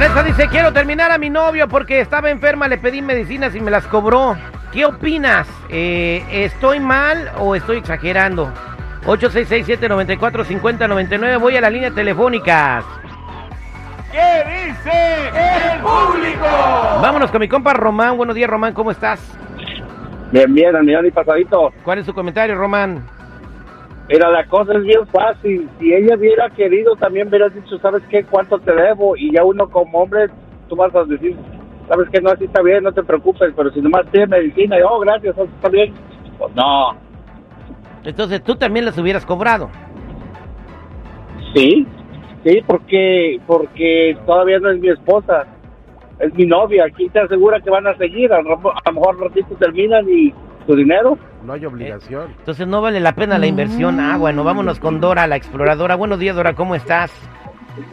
Vanessa dice, quiero terminar a mi novio porque estaba enferma, le pedí medicinas y me las cobró. ¿Qué opinas? Eh, ¿Estoy mal o estoy exagerando? 866-794-5099, voy a la línea telefónica. ¿Qué dice el público? Vámonos con mi compa Román. Buenos días, Román, ¿cómo estás? Bien, bien, al millón y pasadito. ¿Cuál es su comentario, Román? Mira, la cosa es bien fácil. Si ella hubiera querido, también hubieras dicho, ¿sabes qué? ¿Cuánto te debo? Y ya uno como hombre, tú vas a decir, ¿sabes qué? No, así está bien, no te preocupes. Pero si nomás tienes medicina y, oh, gracias, eso está bien. Pues no. Entonces tú también las hubieras cobrado. Sí, sí, porque, porque todavía no es mi esposa. Es mi novia. ¿Quién te asegura que van a seguir? A lo a lo mejor ratito terminan y tu dinero. No hay obligación. Entonces no vale la pena la inversión. Ah, bueno, vámonos con Dora, la exploradora. Buenos días, Dora, ¿cómo estás?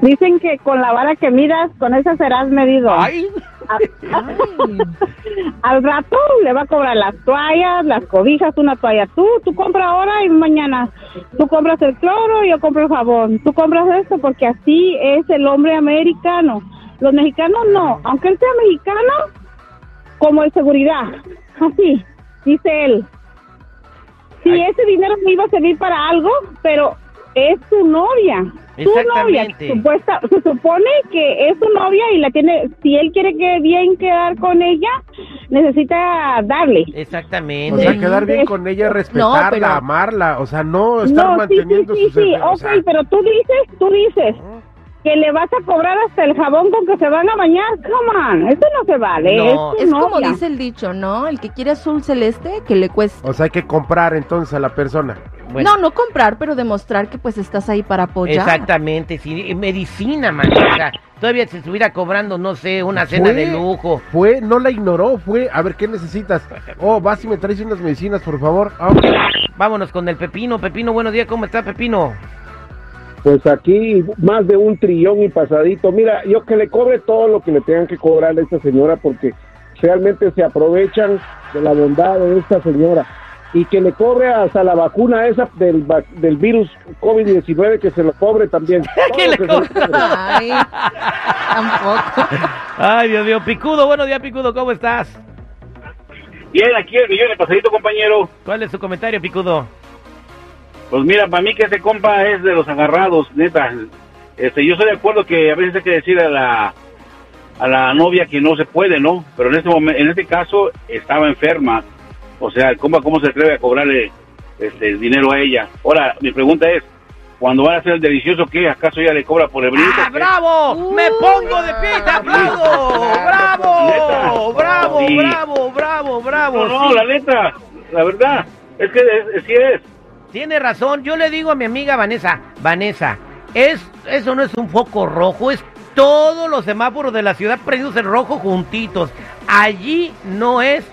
Dicen que con la vara que miras, con esa serás medido. Ay, Al rato le va a cobrar las toallas, las cobijas, una toalla tú, tú compras ahora y mañana. Tú compras el cloro y yo compro el jabón. Tú compras esto porque así es el hombre americano. Los mexicanos no, aunque él sea mexicano, como el seguridad. Así, dice él. Si Ay. ese dinero me iba a servir para algo, pero es su novia. Su novia. Supuesta, se supone que es su novia y la tiene. Si él quiere que bien quedar con ella, necesita darle. exactamente. O sea, quedar bien con ella, respetarla, pero- amarla. O sea, no estar No, sí, sí, manteniendo sí, sus sí, o ok, sea, pero tú dices, tú dices que le vas a cobrar hasta el jabón con que se van a bañar. Come on, eso no se vale. No. es como dice el dicho, ¿no? El que quiere azul celeste, que le cueste. o sea, hay que comprar entonces a la persona. Bueno, No, no comprar, pero demostrar que pues estás ahí para apoyar. Exactamente, sí, medicina, man. O sea, todavía se estuviera cobrando, no sé, una cena Fue- de lujo. Fue, no la ignoró, fue, a ver, ¿qué necesitas? Oh, vas y me traes unas medicinas, por favor. Ah. Vámonos con el Pepino. Pepino, buenos días, ¿cómo está Pepino? Pues aquí más de un trillón y pasadito. Mira, yo que le cobre todo lo que le tengan que cobrar a esta señora porque realmente se aprovechan de la bondad de esta señora. Y que le cobre hasta la vacuna esa del, del virus COVID-19, que se lo cobre también. Que le cobre. Ay, tampoco. Ay, Dios mío. Picudo, buenos días, Picudo, ¿cómo estás? Bien, aquí el millón y pasadito, compañero. ¿Cuál es su comentario, Picudo? Pues mira, para mí que ese compa es de los agarrados, neta. Este, yo estoy de acuerdo que a veces hay que decir a la a la novia que no se puede, ¿no? Pero en este momento, en este caso estaba enferma. O sea, el compa cómo se atreve a cobrarle este dinero a ella. Ahora, mi pregunta es, cuando van a hacer el delicioso, ¿qué? ¿Acaso ella le cobra por el brinco? ¡Ah, ¿Qué? bravo! ¡Me pongo de pie, te aplaudo! ¡Bravo! Neta. ¡Bravo, Sí. bravo, bravo, bravo! No, no, sí. la letra, la verdad, es que es, es- sí es. Tiene razón, yo le digo a mi amiga Vanessa, Vanessa, es, eso no es un foco rojo, es todos los semáforos de la ciudad prendidos en rojo juntitos. Allí no es,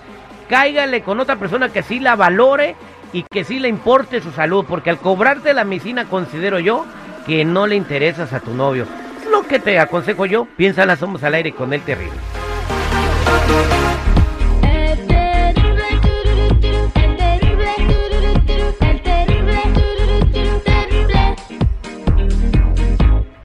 cáigale con otra persona que sí la valore y que sí le importe su salud, porque al cobrarte la medicina considero yo que no le interesas a tu novio. Es lo que te aconsejo yo, piénsala, somos al aire con el terrible.